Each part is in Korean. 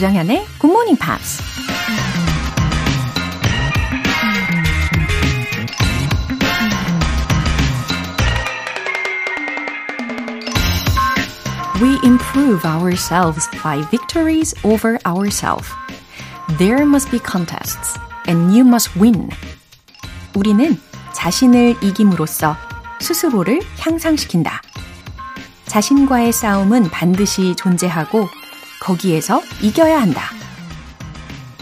조장현의 Morning Pops. We improve ourselves by victories over ourselves. There must be contests, and you must win. 우리는 자신을 이김으로써 스스로를 향상시킨다. 자신과의 싸움은 반드시 존재하고 거기에서 이겨야 한다.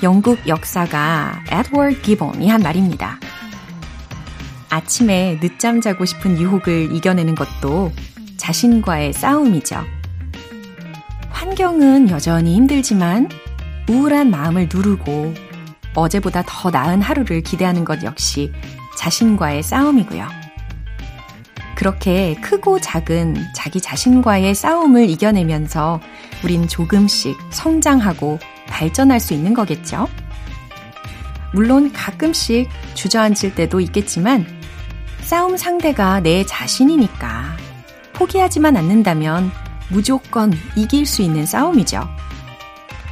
영국 역사가 에드워드 기본이 한 말입니다. 아침에 늦잠 자고 싶은 유혹을 이겨내는 것도 자신과의 싸움이죠. 환경은 여전히 힘들지만 우울한 마음을 누르고 어제보다 더 나은 하루를 기대하는 것 역시 자신과의 싸움이고요. 그렇게 크고 작은 자기 자신과의 싸움을 이겨내면서 우린 조금씩 성장하고 발전할 수 있는 거겠죠? 물론 가끔씩 주저앉을 때도 있겠지만 싸움 상대가 내 자신이니까 포기하지만 않는다면 무조건 이길 수 있는 싸움이죠.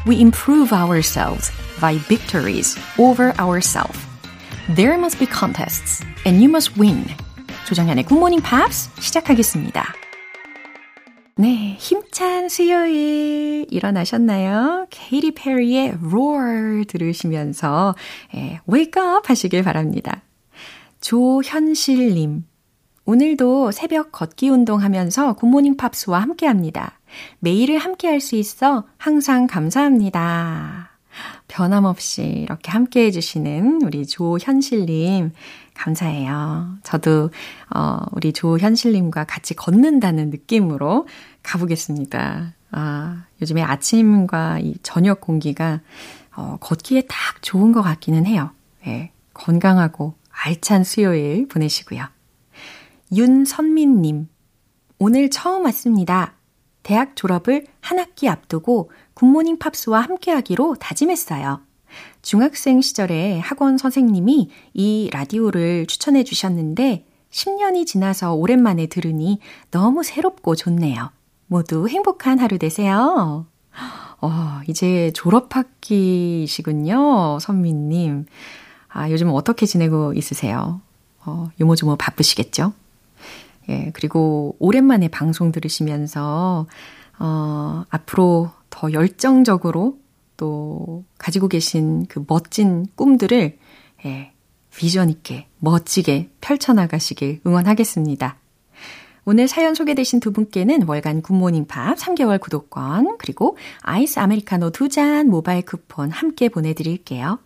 We improve ourselves by victories over ourselves. There must be contests, and you must win. 조정현의 굿모닝 팝스 시작하겠습니다. 네, 힘찬 수요일 일어나셨나요? 케이티 페리의 Roar 들으시면서 예, Wake up 하시길 바랍니다. 조현실님, 오늘도 새벽 걷기 운동하면서 굿모닝 팝스와 함께합니다. 매일을 함께할 수 있어 항상 감사합니다. 변함없이 이렇게 함께 해주시는 우리 조현실님, 감사해요. 저도, 어, 우리 조현실님과 같이 걷는다는 느낌으로 가보겠습니다. 아, 요즘에 아침과 이 저녁 공기가, 어, 걷기에 딱 좋은 것 같기는 해요. 네, 건강하고 알찬 수요일 보내시고요. 윤선민님, 오늘 처음 왔습니다. 대학 졸업을 한 학기 앞두고 굿모닝 팝스와 함께 하기로 다짐했어요. 중학생 시절에 학원 선생님이 이 라디오를 추천해 주셨는데 10년이 지나서 오랜만에 들으니 너무 새롭고 좋네요. 모두 행복한 하루 되세요. 어, 이제 졸업학기시군요, 선미님. 아, 요즘 어떻게 지내고 있으세요? 어, 요모조모 바쁘시겠죠? 예, 그리고 오랜만에 방송 들으시면서, 어, 앞으로 더 열정적으로 또 가지고 계신 그 멋진 꿈들을, 예, 비전 있게, 멋지게 펼쳐나가시길 응원하겠습니다. 오늘 사연 소개되신 두 분께는 월간 굿모닝 팝 3개월 구독권, 그리고 아이스 아메리카노 두 잔 모바일 쿠폰 함께 보내드릴게요.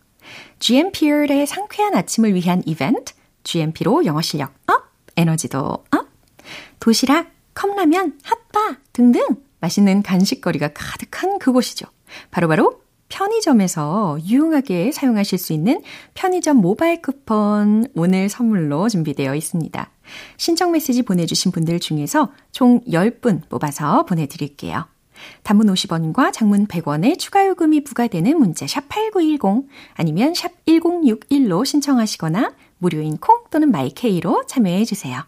GMP의 상쾌한 아침을 위한 이벤트, GMP로 영어 실력 up, 에너지도 up, 도시락, 컵라면, 핫바 등등 맛있는 간식거리가 가득한 그곳이죠. 바로바로 바로 편의점에서 유용하게 사용하실 수 있는 편의점 모바일 쿠폰 오늘 선물로 준비되어 있습니다. 신청 메시지 보내주신 분들 중에서 총 10분 뽑아서 보내드릴게요. 단문 50원과 장문 100원의 추가 요금이 부과되는 문자 샵 8910 아니면 샵 1061로 신청하시거나 무료인 콩 또는 마이케이로 참여해 주세요.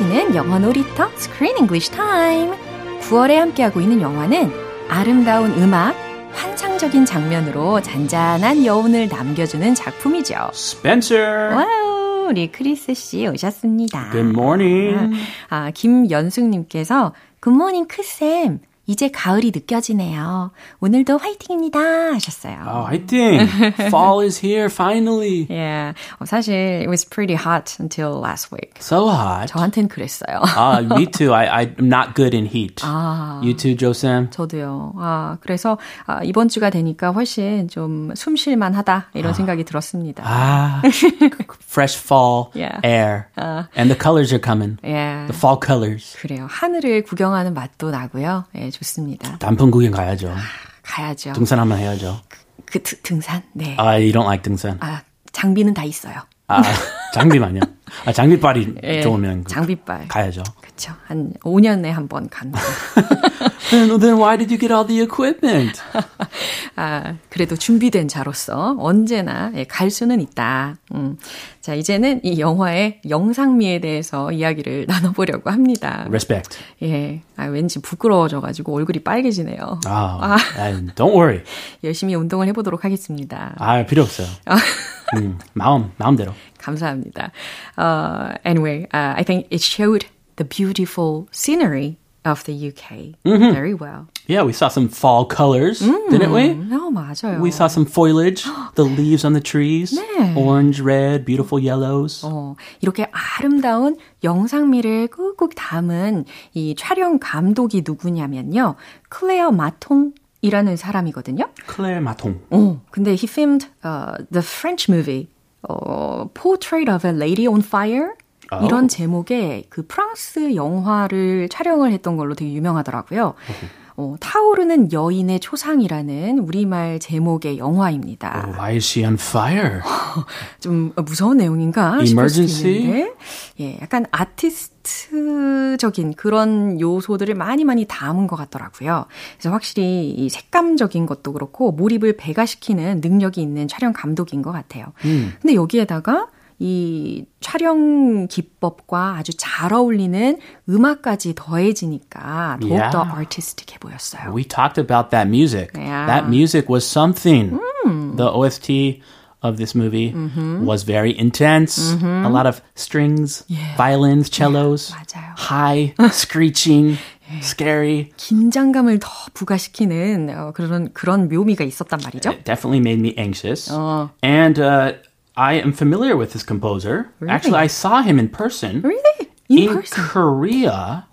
즐거워지는 영어 놀이터 Screen English Time. 9월에 함께하고 있는 영화는 아름다운 음악, 환상적인 장면으로 잔잔한 여운을 남겨주는 작품이죠. Spencer. Wow, 우리 크리스 씨 오셨습니다. Good morning. 아, 김연숙님께서 Good morning 크쌤. 이제 가을이 느껴지네요. 오늘도 화이팅입니다 하셨어요. Oh, 화이팅! Fall is here finally. Yeah. 어, 사실 it was pretty hot until last week. So hot. 저한텐 그랬어요. Ah, me too. I, I'm not good in heat. 아. You too, Josam? 저도요. 아, 그래서 아, 이번 주가 되니까 훨씬 좀 숨 쉴만 하다 이런 생각이 들었습니다. Ah, fresh fall Yeah. air. And the colors are coming. 예. The fall colors. 그래요. 하늘을 구경하는 맛도 나고요. 예, 좋습니다. 단풍 구경 가야죠. 가야죠. 등산 한번 해야죠. 그 드, 등산? 네. I don't like 등산. 아, 장비는 다 있어요. 아, 장비만요. 아, 장비빨이 예, 좋으면 그- 장비빨. 가야죠. 그쵸. 한 5년에 한 번 간다. Then, then why did you get all the equipment? 아, 그래도 준비된 자로서 언제나 예, 갈 수는 있다. 음. 자, 이제는 이 영화의 영상미에 대해서 이야기를 나눠보려고 합니다. Respect. 예. 아, 왠지 부끄러워져가지고 얼굴이 빨개지네요. 아, and don't worry. 열심히 운동을 해보도록 하겠습니다. 아, 필요 없어요. 음, 마음, 마음대로. 감사합니다. Uh, anyway, uh, I think it showed the beautiful scenery of the UK very well. Yeah, we saw some fall colors, didn't we? 어, 맞아요. We saw some foliage, the leaves on the trees, 네. orange, red, beautiful yellows. 어, 이렇게 아름다운 영상미를 꾹꾹 담은 이 촬영 감독이 누구냐면요. 클레어 마통 이라는 사람이거든요. Claire Maton. 어, 근데 he filmed uh, the French movie 어, Portrait of a Lady on Fire 이런 제목의 그 프랑스 영화를 촬영을 했던 걸로 되게 유명하더라고요. 어, 타오르는 여인의 초상이라는 우리말 제목의 영화입니다. Why is she on fire? 좀 무서운 내용인가 싶을 수도 Emergency? 있는데, 예, 약간 아티스트 적인 그런 요소들을 많이 많이 담은 것 같더라고요. 그래서 확실히 이 색감적인 것도 그렇고 몰입을 배가시키는 능력이 있는 촬영 감독인 것 같아요. 근데 여기에다가 이 촬영 기법과 아주 잘 어울리는 음악까지 더해지니까 더욱더 Yeah. 아티스틱해 보였어요. We talked about that music. Yeah. That music was something. The OST of this movie was very intense. A lot of strings, violins, cellos, 맞아요. high, screeching, scary. 긴장감을 더 부과시키는 어, 그런 그런 묘미가 있었단 말이죠. It definitely made me anxious. Oh. And uh, I am familiar with this composer. Actually, I saw him in person. Really? In, in person? Korea.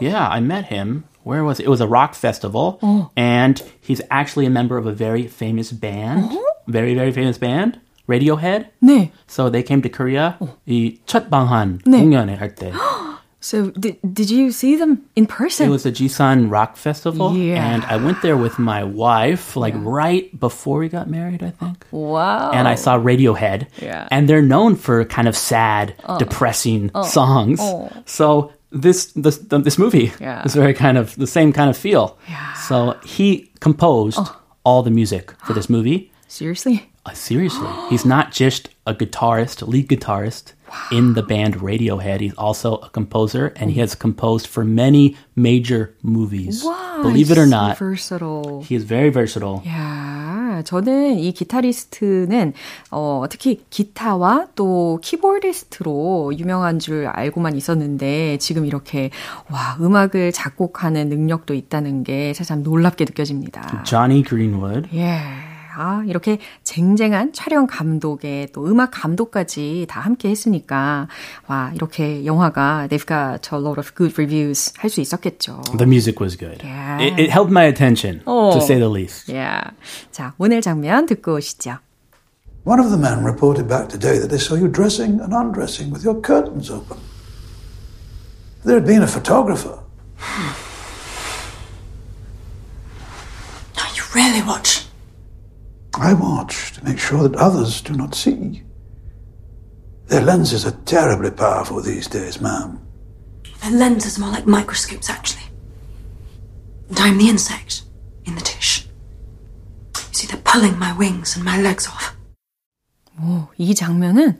Yeah, I met him. Where was it? It was a rock festival, and he's actually a member of a very famous band, very very famous band, Radiohead. 네. So they came to Korea. 이 첫 방한 네. 공연을 할 때. So did did you see them in It person? was the Jisan Rock Festival, Yeah. and I went there with my wife, like right before we got married, I think. wow. and I saw Radiohead, Yeah. and they're known for kind of sad, depressing songs. So this this this movie Yeah. is very kind of the same kind of feel. Yeah. So he composed all the music for this movie. Seriously? Uh, seriously, he's not just a guitarist, lead guitarist in the band Radiohead. He's also a composer, and he has composed for many major movies. Wow. Believe it or not, versatile. he is very versatile. 야, 저는 이 기타리스트는 어, 특히 기타와 또 키보디스트로 유명한 줄 알고만 있었는데 지금 이렇게 와 음악을 작곡하는 능력도 있다는 게 세상 놀랍게 느껴집니다. Johnny Greenwood. 예. 아, 이렇게 쟁쟁한 촬영 감독에 또 음악 감독까지 다 함께 했으니까, 와, 이렇게 영화가 they've got a lot of good reviews 할 수 있었겠죠. The music was good. Yeah. It, it held my attention, Oh. to say the least. 예. 자, 오늘 장면 듣고 오시죠. One of the men reported back today that they saw you dressing and undressing with your curtains open. There had been a photographer. Now you really watch. I watch to make sure that others do not see. Their lenses are terribly powerful these days, ma'am. Their lenses are more like microscopes, actually. And I'm the insect in the dish. You see, they're pulling my wings and my legs off. 오, 이 장면은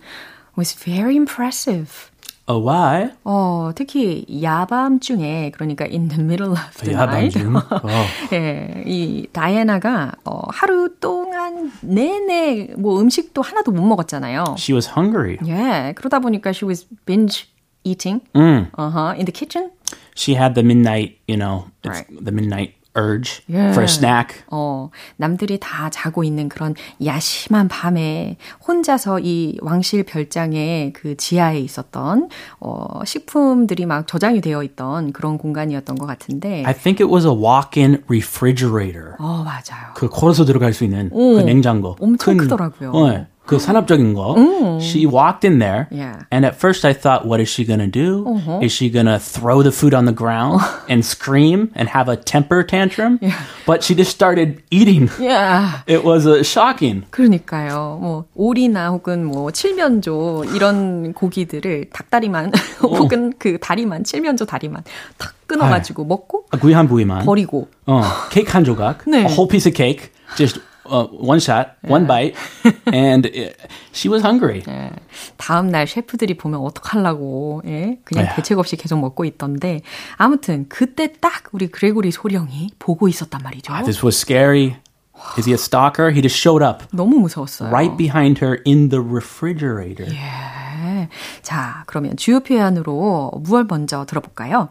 was very impressive. Oh, why? 어, 특히 야밤중에 그러니까 in the middle of the night. 야밤중? 어. 예, 이 다이애나가 어, 하루 동안 내내 뭐 음식도 하나도 못 먹었잖아요. She was hungry. 예, 그러다 보니까 she was binge eating. Mm. Uh-huh, in the kitchen. She had the midnight, you know, Right. the midnight urge Yeah. for a snack. 어, 남들이 다 자고 있는 그런 야심한 밤에 혼자서 이 왕실 별장의 그 지하에 있었던 어, 식품들이 막 저장이 되어 있던 그런 공간이었던 것 같은데. I think it was a walk-in refrigerator. 어, 맞아요. 그 걸어서 들어갈 수 있는 그 냉장고. 엄청 큰- 크더라고요. 네. 그 산업적인 거. 음. She walked in there, Yeah. and at first I thought, what is she gonna do? Uh-huh. Is she gonna throw the food on the ground and scream and have a temper tantrum? But she just started eating. 야, It was uh, shocking. 그러니까요. 뭐 오리나 혹은 뭐 칠면조 이런 고기들을 닭다리만 혹은 그 다리만 칠면조 다리만 탁 끊어가지고 먹고 구이한 부위만. 버리고 어, 케이크 한 조각. 네. A whole piece of cake. Just uh, one shot, one bite. And it, she was hungry. 예, 다음 날 셰프들이 보면 어떡하려고 예, 그냥 네. 대책 없이 계속 먹고 있던데 아무튼 그때 딱 우리 그레고리 소령이 보고 있었단 말이죠. This was scary. Is he a stalker? He just showed up 너무 무서웠어요. right behind her in the refrigerator. 예. 자, 그러면 주요 표현으로 무얼 먼저 들어볼까요?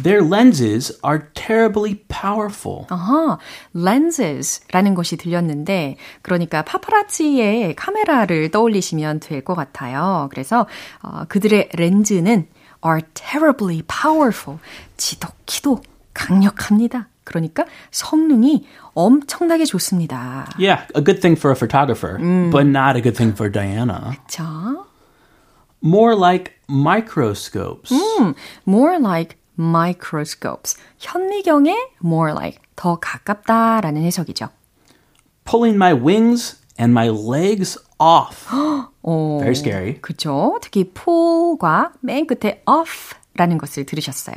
Their lenses are terribly powerful. 아하, lenses라는 것이 들렸는데, 그러니까 파파라치의 카메라를 떠올리시면 될 것 같아요. 그래서 어, 그들의 렌즈는 are terribly powerful. 지독히도 강력합니다. 그러니까 성능이 엄청나게 좋습니다. Yeah, a good thing for a photographer, but not a good thing for Diana. 자, More like microscopes. more like microscopes. 현미경에 more like 더 가깝다라는 해석이죠. Pulling my wings and my legs off. 어, Very scary. 그쵸. 특히 pull과 맨 끝에 off라는 것을 들으셨어요.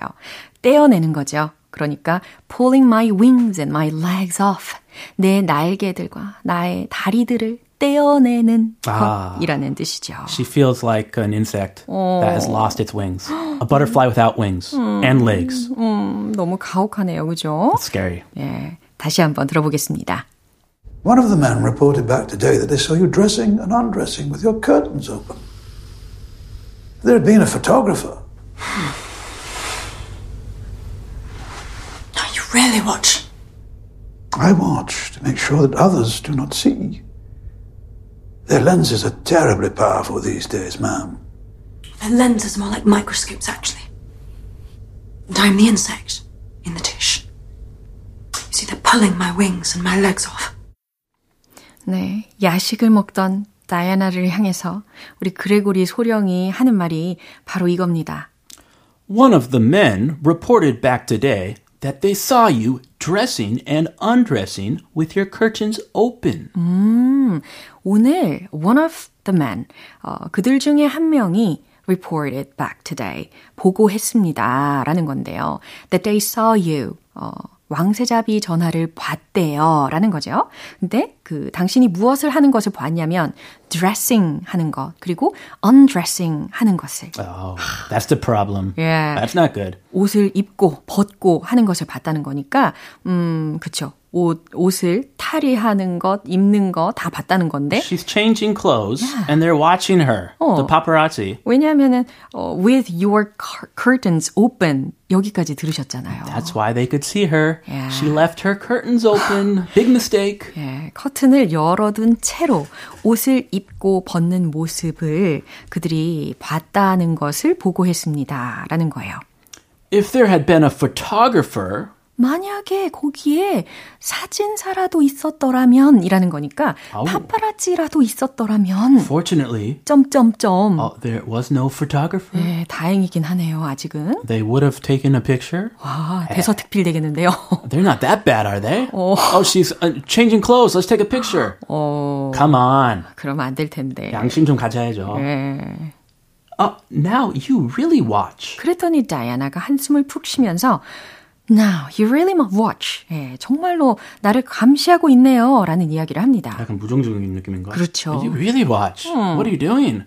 떼어내는 거죠. 그러니까 pulling my wings and my legs off. 내 날개들과 나의 다리들을 떼어내는 아. 것이라는 뜻이죠. She feels like an insect that has lost its wings. A butterfly without wings and legs. 음, 너무 가혹하네요. 그죠? It's scary. 예, 다시 한번 들어보겠습니다. One of the men reported back today that they saw you dressing and undressing with your curtains open. There had been a photographer. Now you really watch. I watch to make sure that others do not see. Their lenses are terribly powerful these days, ma'am. Their lenses are more like microscopes, actually. And I'm the insect in the dish. You see, they're pulling my wings and my legs off. 네, 야식을 먹던 다이아나를 향해서 우리 그레고리 소령이 하는 말이 바로 이겁니다. One of the men reported back today that they saw you dressing and undressing with your curtains open. 오늘 one of the men, 어, 그들 중에 한 명이 reported back today, 보고했습니다. 라는 건데요. That they saw you, 어, 왕세자비 전화를 봤대요. 라는 거죠. 근데 그 당신이 무엇을 하는 것을 봤냐면 dressing 하는 것, 그리고 undressing 하는 것을 Oh, that's the problem. Yeah. That's not good. 옷을 입고 벗고 하는 것을 봤다는 거니까 음 그쵸 옷 옷을 탈의하는 것 입는 거 다 봤다는 건데 She's changing clothes and they're watching her. The paparazzi. 왜냐하면은 어, with your cur- curtains open 여기까지 들으셨잖아요. That's why they could see her. Yeah. She left her curtains open. Big mistake. 예, 커튼을 열어둔 채로 옷을 입고 벗는 모습을 그들이 봤다는 것을 보고했습니다. 라는 거예요. If there had been a photographer, 만약에 거기에 사진사라도 있었더라면 이라는 거니까 아우. 파파라치라도 있었더라면 fortunately, 점점점 oh, there was no photographer. 네, 다행이긴 하네요 아직은 They would have taken a picture. 와 대서특필 되겠는데요 They're not that bad, are they? Oh, she's uh, changing clothes. Let's take a picture. 어 Come on. 그러면 안될 텐데 양심 좀 가져야죠. 예. Uh, now you really watch. 그랬더니 다이아나가 한숨을 푹 쉬면서 Now you really must watch. 예, 정말로 나를 감시하고 있네요. 라는 이야기를 합니다. 약간 부정적인 느낌인가? 그렇죠. You really watch. What are you doing?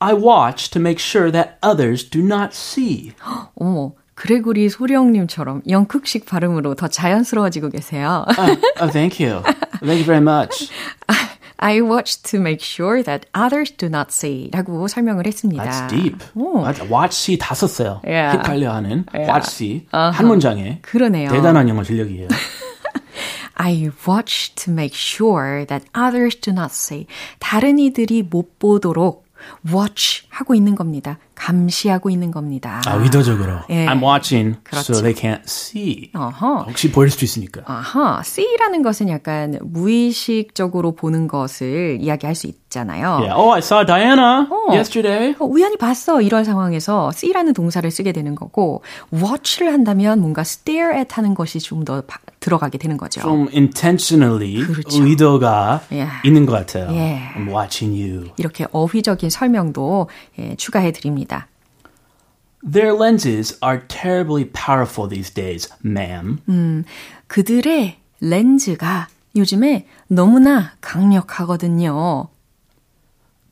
I watch to make sure that others do not see. 어머, 그레고리 소령님처럼 영국식 발음으로 더 자연스러워지고 계세요. Uh, oh, thank you. Thank you very much. I watch to make sure that others do not see 라고 설명을 했습니다. That's deep. 오. watch see 다 썼어요. Yeah. 헷갈려 하는 Yeah. watch see 한 문장에 그러네요. 대단한 영어 실력이에요. I watch to make sure that others do not see. 다른 이들이 못 보도록 watch 하고 있는 겁니다. 감시하고 있는 겁니다. 아, 의도적으로. 예. I'm watching 그렇죠. so they can't see. 어허. 혹시 보일 수도 있으니까. 아하. see라는 것은 약간 무의식적으로 보는 것을 이야기할 수 있잖아요. Yeah. Oh, I saw Diana 어, yesterday. 어, 우연히 봤어. 이런 상황에서 see라는 동사를 쓰게 되는 거고 watch를 한다면 뭔가 stare at 하는 것이 좀 더 들어가게 되는 거죠. 좀 intentionally 그렇죠. 의도가 yeah. 있는 것 같아요. Yeah. I'm watching you. 이렇게 어휘적인 설명도 예, 추가해 드립니다. Their lenses are terribly powerful these days, ma'am. 음, 그들의 렌즈가 요즘에 너무나 강력하거든요.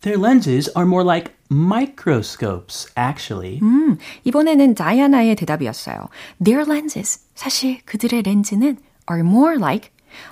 Their lenses are more like microscopes, actually. 음, 이번에는 다이아나의 대답이었어요. Their lenses, 사실 그들의 렌즈는 are more like,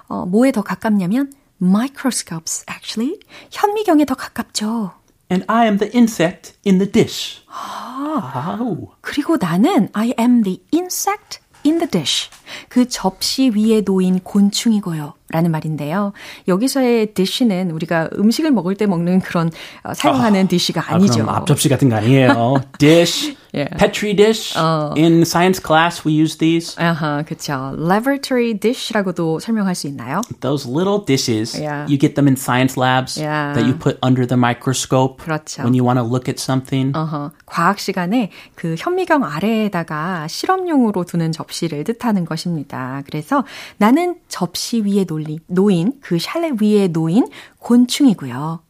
어, 뭐에 더 가깝냐면 microscopes, actually. 현미경에 더 가깝죠. And I am the insect in the dish. 아, 그리고 나는 I am the insect in the dish. 그 접시 위에 놓인 곤충이고요. 라는 말인데요. 여기서의 dish는 우리가 음식을 먹을 때 먹는 그런 어, 사용하는 아, dish가 아니죠. 아, 앞접시 같은 거 아니에요. dish, yeah. petri dish. 어. In science class we use these. 아하, 그렇죠. laboratory dish라고도 설명할 수 있나요? Those little dishes, yeah. you get them in science labs yeah. that you put under the microscope 그렇죠. when you want to look at something. 어허, 과학 시간에 그 현미경 아래에다가 실험용으로 두는 접시를 뜻하는 것입니다. 그래서 나는 접시 위에 놓 논리, 놓인, 그 샬레 위에 놓인 곤충이고요.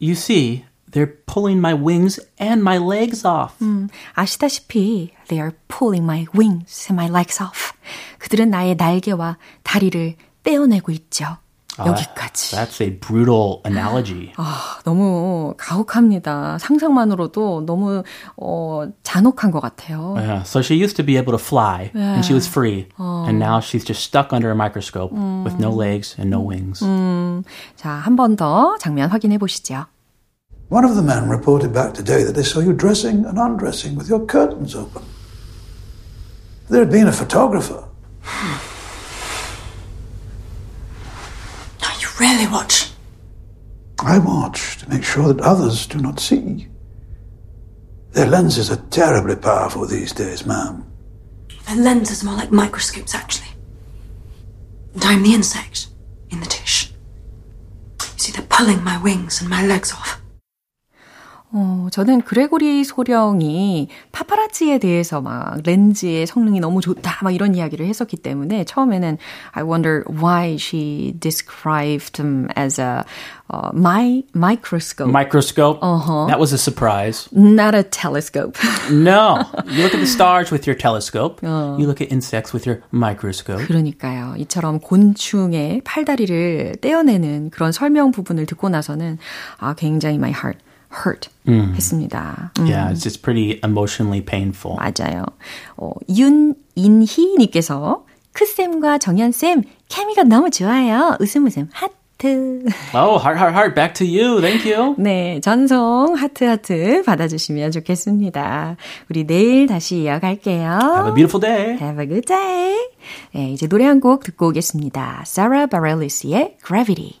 You see, they're pulling my wings and my legs off. 음, 아시다시피 they are pulling my wings and my legs off. 그들은 나의 날개와 다리를 떼어내고 있죠. 여기까지. That's a brutal analogy. 아, 너무 가혹합니다. 상상만으로도 너무 어, 잔혹한 것 같아요. Yeah, so she used to be able to fly yeah. and she was free. 어. And now she's just stuck under a microscope 음. with no legs and no wings. 음. 자, 한 번 더 장면 확인해 보시죠. One of the men reported back today that they saw you dressing and undressing with your curtains open. There had been a photographer. really watch? I watch to make sure that others do not see. Their lenses are terribly powerful these days, ma'am. Their lenses are more like microscopes, actually. And I'm the insect in the dish. You see, they're pulling my wings and my legs off. 어, 저는 그레고리 소령이 파파라치에 대해서 막 렌즈의 성능이 너무 좋다 막 이런 이야기를 했었기 때문에 처음에는 I wonder why she described them as a uh, my microscope. Microscope. Uh-huh. That was a surprise. Not a telescope. no. You look at the stars with your telescope. 어. You look at insects with your microscope. 그러니까요. 이처럼 곤충의 팔다리를 떼어내는 그런 설명 부분을 듣고 나서는 아 굉장히 my heart hurt 음. 했습니다. 음. Yeah, it's just pretty emotionally painful. 맞아요. 어, 윤인희님께서 크쌤과 정연쌤 케미가 너무 좋아요. 웃음 웃음 하트. Oh, heart, heart, heart. Back to you. Thank you. 네, 전송 하트 하트 받아주시면 좋겠습니다. 우리 내일 다시 이어갈게요. Have a beautiful day. Have a good day. 네, 이제 노래 한 곡 듣고 오겠습니다. Sarah Bareilles,의 Gravity.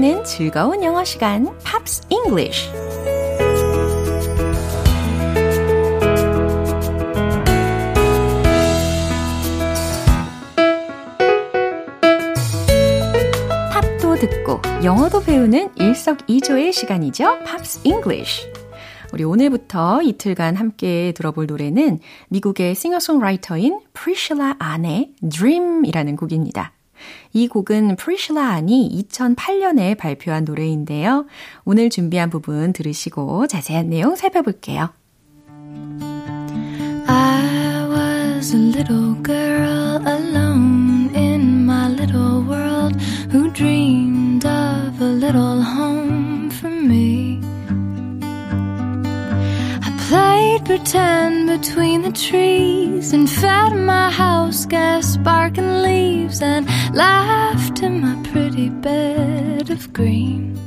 함께하는 즐거운 영어 시간, Pops English. 팝도 듣고 영어도 배우는 일석이조의 시간이죠, Pops English. 우리 오늘부터 이틀간 함께 들어볼 노래는 미국의 싱어송라이터인 프리실라 안의 Dream이라는 곡입니다. 이 곡은 프리실라 안이 2008년에 발표한 노래인데요. 오늘 준비한 부분 들으시고 자세한 내용 살펴볼게요. I was a little girl alone in my little world who dreamed little home played pretend between the trees and fed my house gas sparking leaves and laughed in my pretty bed of green.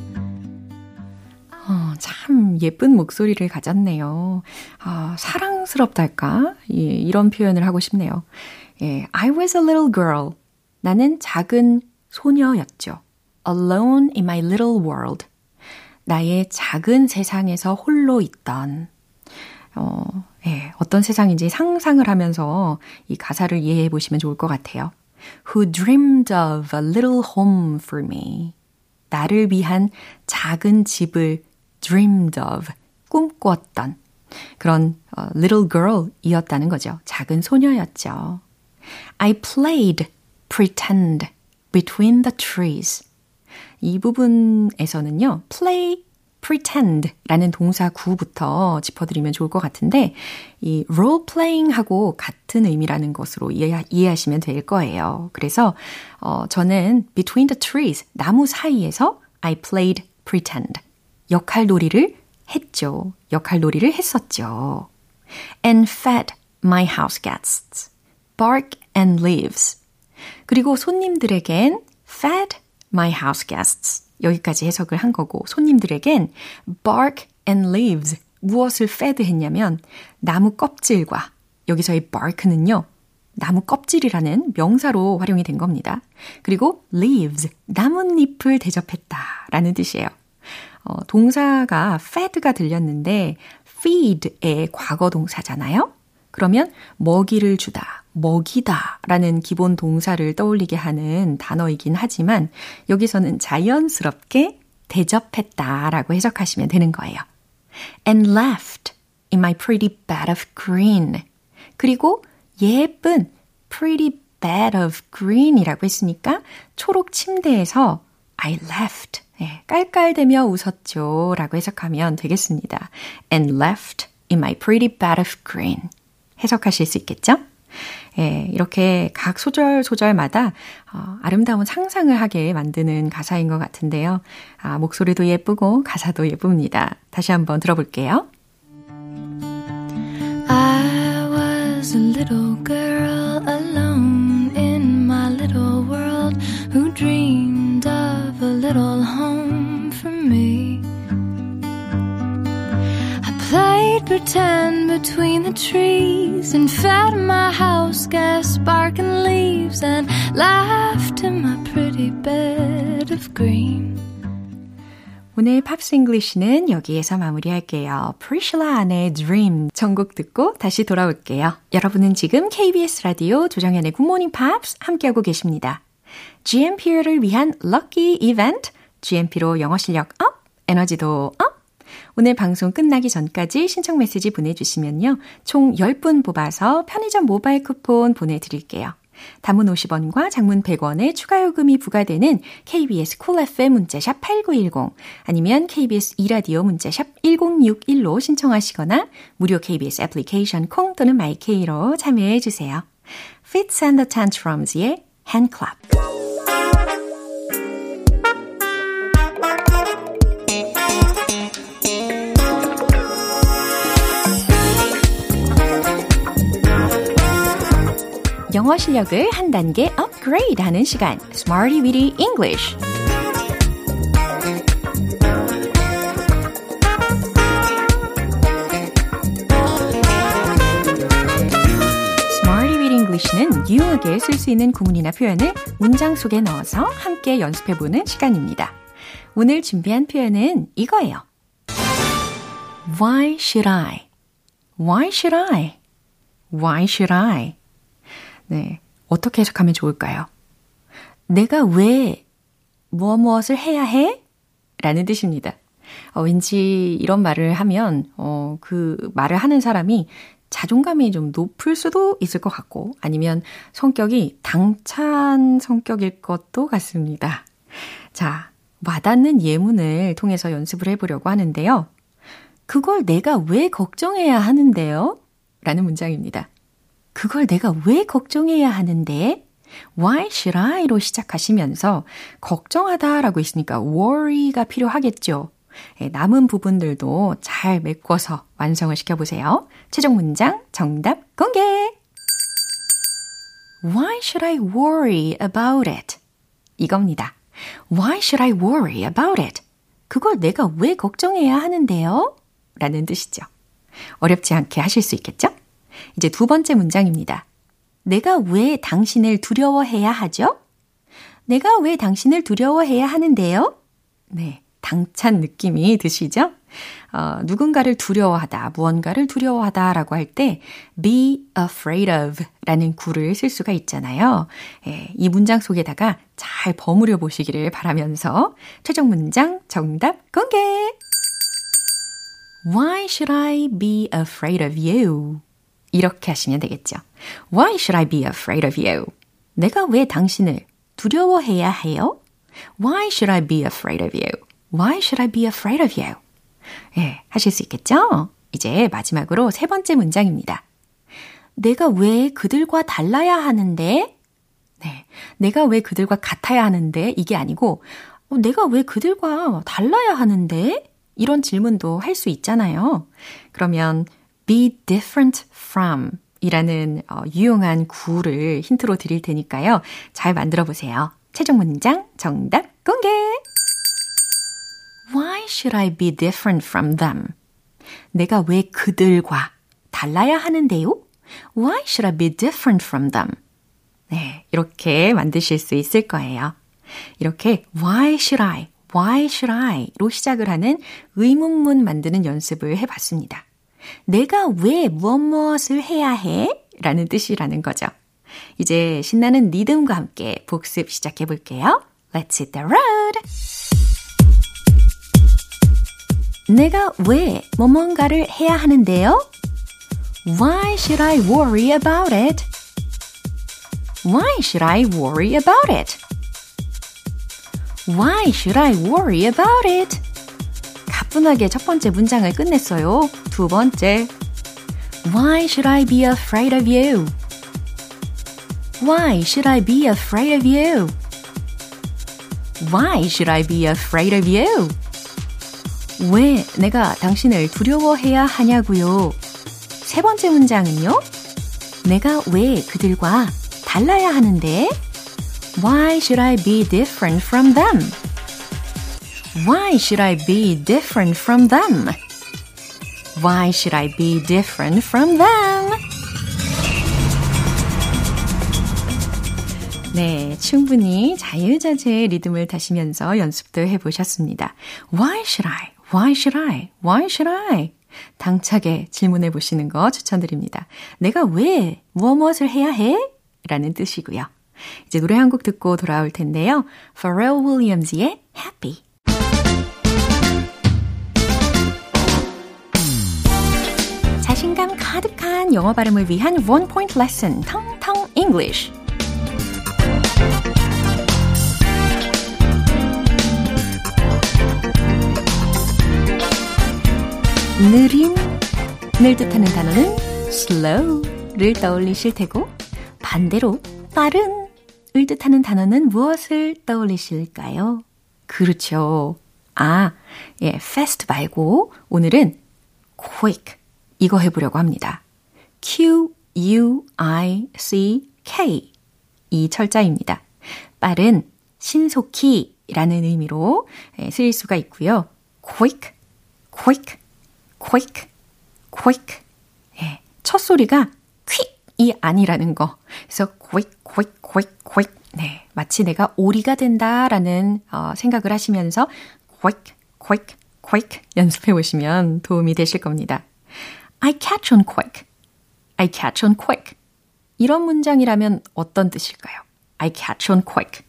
어, 참 예쁜 목소리를 가졌네요. 아, 사랑스럽달까? 예, 이런 표현을 하고 싶네요. 예, I was a little girl. 나는 작은 소녀였죠. Alone in my little world. 나의 작은 세상에서 홀로 있던, 어, 예, 어떤 세상인지 상상을 하면서 이 가사를 이해해 보시면 좋을 것 같아요. Who dreamed of a little home for me. 나를 위한 작은 집을 dreamed of, 꿈꿨던 그런 uh, little girl이었다는 거죠. 작은 소녀였죠. I played pretend between the trees. 이 부분에서는요, play, pretend 라는 동사 구부터 짚어드리면 좋을 것 같은데, 이 role playing 하고 같은 의미라는 것으로 이해, 이해 하시면 될 거예요. 그래서, 어, 저는 between the trees, 나무 사이에서 I played pretend. 역할 놀이를 했죠. 역할 놀이를 했었죠. And fed my house guests. bark and leaves. 그리고 손님들에겐 fed my house guests. 여기까지 해석을 한 거고 손님들에겐 bark and leaves 무엇을 fed 했냐면 나무 껍질과 여기서의 bark는요. 나무 껍질이라는 명사로 활용이 된 겁니다. 그리고 leaves 나뭇잎을 대접했다 라는 뜻이에요. 어, 동사가 fed가 들렸는데 feed의 과거 동사잖아요. 그러면 먹이를 주다, 먹이다 라는 기본 동사를 떠올리게 하는 단어이긴 하지만 여기서는 자연스럽게 대접했다 라고 해석하시면 되는 거예요. And left in my pretty bed of green. 그리고 예쁜 pretty bed of green 이라고 했으니까 초록 침대에서 I left. 네, 깔깔대며 웃었죠. 라고 해석하면 되겠습니다. And left in my pretty bed of green. 해석하실 수 있겠죠? 예, 이렇게 각 소절 소절마다 어, 아름다운 상상을 하게 만드는 가사인 것 같은데요. 아, 목소리도 예쁘고 가사도 예쁩니다. 다시 한번 들어볼게요. I was a little girl alone pretend between the trees and fed my house guests bark and leaves and laughed in my pretty bed of green. 오늘 Pops English는 여기에서 마무리할게요. 프리실라 안의 Dream 전곡 듣고 다시 돌아올게요. 여러분은 지금 KBS 라디오 조정현의 굿모닝 팝스 함께하고 계십니다. GMP를 위한 lucky 이벤트, GMP로 영어 실력 up, 에너지도 up, 오늘 방송 끝나기 전까지 신청 메시지 보내주시면요. 총 10분 뽑아서 편의점 모바일 쿠폰 보내드릴게요. 단문 50원과 장문 100원의 추가 요금이 부과되는 KBS 쿨 cool FM 문자샵 8910 아니면 KBS 이라디오 문자샵 1061로 신청하시거나 무료 KBS 애플리케이션 콩 또는 마이케이로 참여해 주세요. Fitz and the Tantrums의 Hand Clap 영어 실력을 한 단계 업그레이드 하는 시간 Smarty Weedy English English는 유용하게 쓸 수 있는 구문이나 표현을 문장 속에 넣어서 함께 연습해 보는 시간입니다. 오늘 준비한 표현은 이거예요. Why should I? Why should I? Why should I? 네. 어떻게 해석하면 좋을까요? 내가 왜 무엇 무엇을 해야 해? 라는 뜻입니다. 어, 왠지 이런 말을 하면, 어, 그 말을 하는 사람이 자존감이 좀 높을 수도 있을 것 같고, 아니면 성격이 당찬 성격일 것도 같습니다. 자, 와닿는 예문을 통해서 연습을 해보려고 하는데요. 그걸 내가 왜 걱정해야 하는데요? 라는 문장입니다. 그걸 내가 왜 걱정해야 하는데? Why should I로 시작하시면서 걱정하다라고 있으니까 worry가 필요하겠죠. 예, 남은 부분들도 잘 메꿔서 완성을 시켜보세요. 최종 문장 정답 공개! Why should I worry about it? 이겁니다. Why should I worry about it? 그걸 내가 왜 걱정해야 하는데요? 라는 뜻이죠. 어렵지 않게 하실 수 있겠죠? 이제 두 번째 문장입니다. 내가 왜 당신을 두려워해야 하죠? 내가 왜 당신을 두려워해야 하는데요? 네. 당찬 느낌이 드시죠? 어, 누군가를 두려워하다, 무언가를 두려워하다 라고 할 때 be afraid of 라는 구를 쓸 수가 있잖아요. 예, 이 문장 속에다가 잘 버무려 보시기를 바라면서 최종 문장 정답 공개! Why should I be afraid of you? 이렇게 하시면 되겠죠. Why should I be afraid of you? 내가 왜 당신을 두려워해야 해요? Why should I be afraid of you? Why should I be afraid of you? 예, 하실 수 있겠죠? 이제 마지막으로 세 번째 문장입니다. 내가 왜 그들과 달라야 하는데? 네. 내가 왜 그들과 같아야 하는데? 이게 아니고, 어, 내가 왜 그들과 달라야 하는데? 이런 질문도 할 수 있잖아요. 그러면 be different from 이라는 어, 유용한 구를 힌트로 드릴 테니까요. 잘 만들어 보세요. 최종 문장 정답 공개! Why should I be different from them? 내가 왜 그들과 달라야 하는데요? Why should I be different from them? 네, 이렇게 만드실 수 있을 거예요. 이렇게 Why should I? Why should I?로 시작을 하는 의문문 만드는 연습을 해봤습니다. 내가 왜 무엇 무엇을 해야 해? 라는 뜻이라는 거죠. 이제 신나는 리듬과 함께 복습 시작해 볼게요. Let's hit the road! 내가 왜 뭐뭔가를 해야 하는데요? Why should I worry about it? Why should I worry about it? Why should I worry about it? 가뿐하게 첫 번째 문장을 끝냈어요. 두 번째. Why should I be afraid of you? Why should I be afraid of you? Why should I be afraid of you? 왜 내가 당신을 두려워해야 하냐고요? 세 번째 문장은요? 내가 왜 그들과 달라야 하는데? Why should I be different from them? Why should I be different from them? Why should I be different from them? 네, 충분히 자유자재의 리듬을 타시면서 연습도 해보셨습니다. Why should I? Why should I? Why should I? 당차게 질문해 보시는 거 추천드립니다. 내가 왜 무엇 무엇을 해야 해? 라는 뜻이고요. 이제 노래 한 곡 듣고 돌아올 텐데요. Pharrell Williams의 Happy. 가득한 영어 발음을 위한 원 포인트 레슨, 텅텅 English. 느린을 뜻하는 단어는 slow를 떠올리실 테고 반대로 빠른을 뜻하는 단어는 무엇을 떠올리실까요? 그렇죠. 아, 예, fast 말고 오늘은 quick 이거 해보려고 합니다. Q, U, I, C, K 이 철자입니다. 빠른, 신속히 라는 의미로 쓰일 수가 있고요. quick, quick, quick, quick. 예, 첫 소리가 quick이 아니라는 거. 그래서 quick, quick, quick, quick. 네, 마치 내가 오리가 된다라는 어, 생각을 하시면서 quick, quick, quick 연습해 보시면 도움이 되실 겁니다. I catch on quick. I catch on quick. 이런 문장이라면 어떤 뜻일까요? I catch on quick.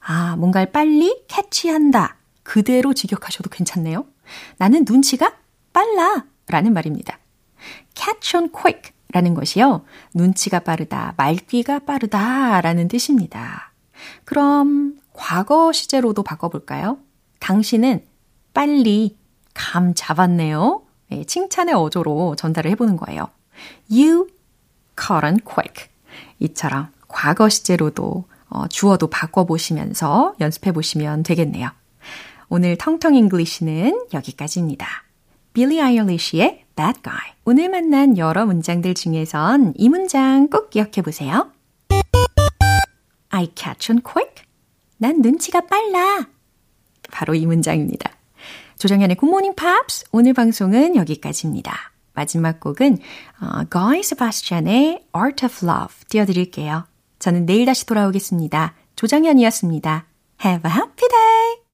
아, 뭔가를 빨리 캐치한다. 그대로 직역하셔도 괜찮네요. 나는 눈치가 빨라 라는 말입니다. catch on quick 라는 것이요. 눈치가 빠르다, 말귀가 빠르다 라는 뜻입니다. 그럼 과거 시제로도 바꿔볼까요? 당신은 빨리 감 잡았네요. 네, 칭찬의 어조로 전달을 해보는 거예요. You caught on quick. 이처럼 과거 시제로도 어, 주어도 바꿔보시면서 연습해보시면 되겠네요. 오늘 텅텅 English는 여기까지입니다. 빌리 아일리시의 Bad Guy. 오늘 만난 여러 문장들 중에선 이 문장 꼭 기억해 보세요. I catch on quick. 난 눈치가 빨라. 바로 이 문장입니다. 조정현의 굿모닝 팝스 오늘 방송은 여기까지입니다. 마지막 곡은 어, Guy Sebastian의 Art of Love 띄워드릴게요. 저는 내일 다시 돌아오겠습니다. 조정현이었습니다. Have a happy day!